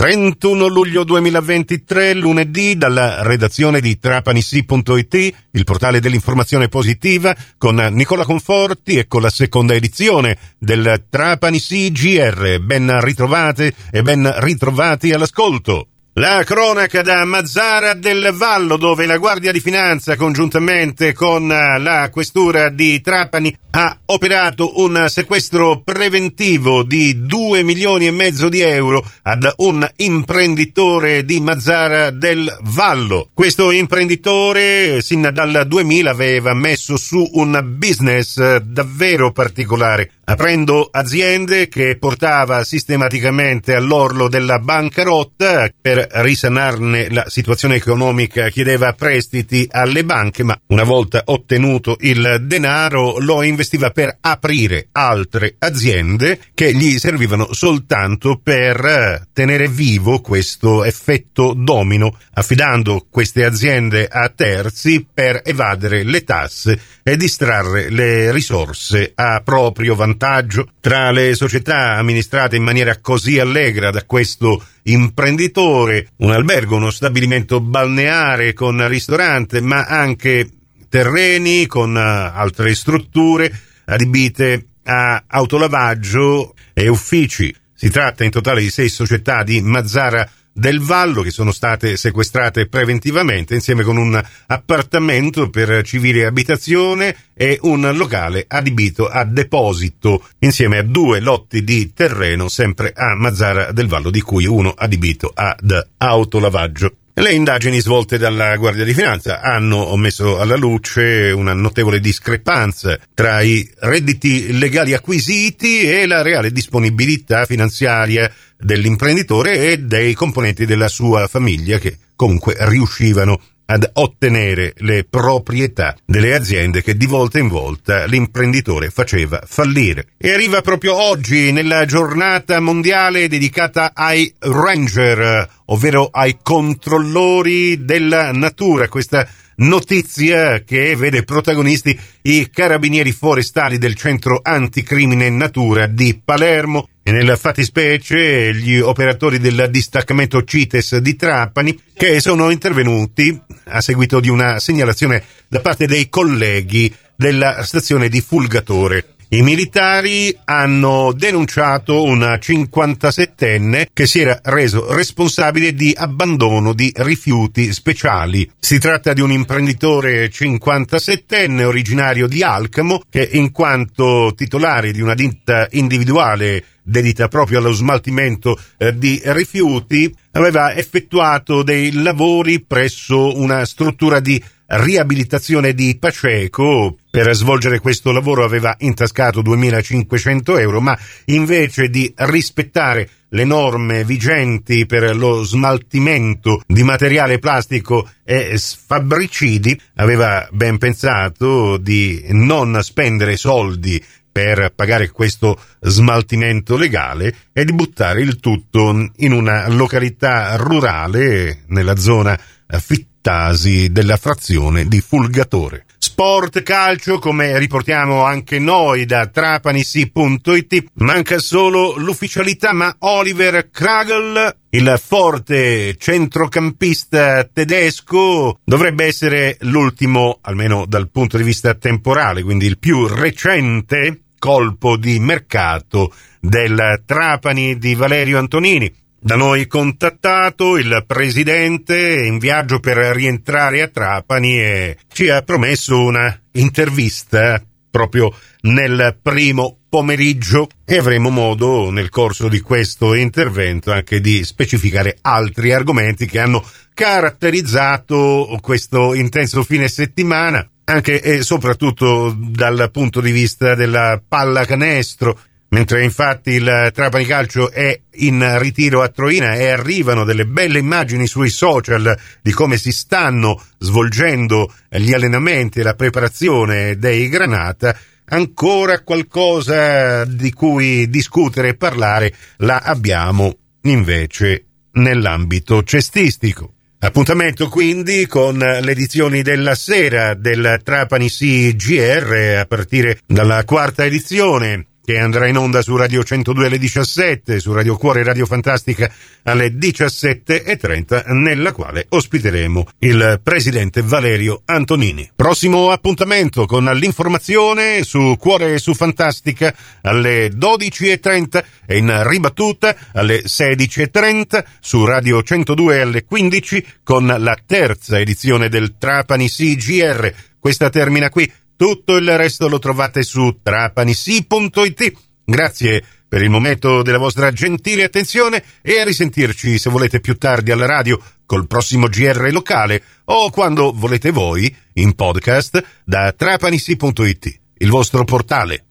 31 luglio 2023, lunedì, dalla redazione di trapanisi.it, il portale dell'informazione positiva, con Nicola Conforti e con la seconda edizione del Trapanisi GR. Ben ritrovate e ben ritrovati all'ascolto. La cronaca da Mazzara del Vallo, dove la Guardia di Finanza, congiuntamente con la Questura di Trapani, ha operato un sequestro preventivo di 2 milioni e mezzo di euro ad un imprenditore di Mazzara del Vallo. Questo imprenditore, sin dal 2000, aveva messo su un business davvero particolare aprendo aziende che portava sistematicamente all'orlo della bancarotta per risanarne la situazione economica chiedeva prestiti alle banche ma una volta ottenuto il denaro lo investiva per aprire altre aziende che gli servivano soltanto per tenere vivo questo effetto domino affidando queste aziende a terzi per evadere le tasse e distrarre le risorse a proprio vantaggio. Tra le società amministrate in maniera così allegra da questo imprenditore, un albergo, uno stabilimento balneare con ristorante, ma anche terreni con eh, altre strutture adibite a autolavaggio e uffici. Si tratta in totale di sei società di Mazzara del Vallo che sono state sequestrate preventivamente insieme con un appartamento per civile abitazione e un locale adibito a deposito insieme a due lotti di terreno sempre a Mazzara del Vallo di cui uno adibito ad autolavaggio. Le indagini svolte dalla Guardia di Finanza hanno messo alla luce una notevole discrepanza tra i redditi legali acquisiti e la reale disponibilità finanziaria dell'imprenditore e dei componenti della sua famiglia che comunque riuscivano ad ottenere le proprietà delle aziende che di volta in volta l'imprenditore faceva fallire. E arriva proprio oggi nella giornata mondiale dedicata ai ranger, ovvero ai controllori della natura, questa notizia che vede protagonisti i carabinieri forestali del centro anticrimine natura di Palermo e nella fattispecie gli operatori del distaccamento CITES di Trapani che sono intervenuti a seguito di una segnalazione da parte dei colleghi della stazione di Fulgatore. I militari hanno denunciato una 57enne che si era reso responsabile di abbandono di rifiuti speciali. Si tratta di un imprenditore 57enne originario di Alcamo che in quanto titolare di una ditta individuale dedita proprio allo smaltimento eh, di rifiuti, aveva effettuato dei lavori presso una struttura di riabilitazione di Paceco. Per svolgere questo lavoro aveva intascato 2.500 euro, ma invece di rispettare le norme vigenti per lo smaltimento di materiale plastico e sfabbricidi, aveva ben pensato di non spendere soldi per pagare questo smaltimento legale e di buttare il tutto in una località rurale nella zona Fittasi della frazione di Fulgatore. Sport calcio, come riportiamo anche noi da trapanisi.it, manca solo l'ufficialità, ma Oliver Kragel, il forte centrocampista tedesco, dovrebbe essere l'ultimo, almeno dal punto di vista temporale, quindi il più recente colpo di mercato del Trapani di Valerio Antonini. Da noi contattato il presidente in viaggio per rientrare a Trapani e ci ha promesso una intervista proprio nel primo pomeriggio e avremo modo nel corso di questo intervento anche di specificare altri argomenti che hanno caratterizzato questo intenso fine settimana anche e soprattutto dal punto di vista della pallacanestro Mentre infatti il Trapani Calcio è in ritiro a Troina e arrivano delle belle immagini sui social di come si stanno svolgendo gli allenamenti e la preparazione dei Granata, ancora qualcosa di cui discutere e parlare la abbiamo invece nell'ambito cestistico. Appuntamento quindi con le edizioni della sera del Trapani CGR a partire dalla quarta edizione che andrà in onda su Radio 102 alle 17, su Radio Cuore e Radio Fantastica alle 17.30, nella quale ospiteremo il presidente Valerio Antonini. Prossimo appuntamento con l'informazione su Cuore e su Fantastica alle 12.30 e in ribattuta alle 16.30 su Radio 102 alle 15 con la terza edizione del Trapani CGR. Questa termina qui. Tutto il resto lo trovate su trapanisi.it. Grazie per il momento della vostra gentile attenzione e a risentirci se volete più tardi alla radio col prossimo GR locale o quando volete voi in podcast da trapanisi.it, il vostro portale.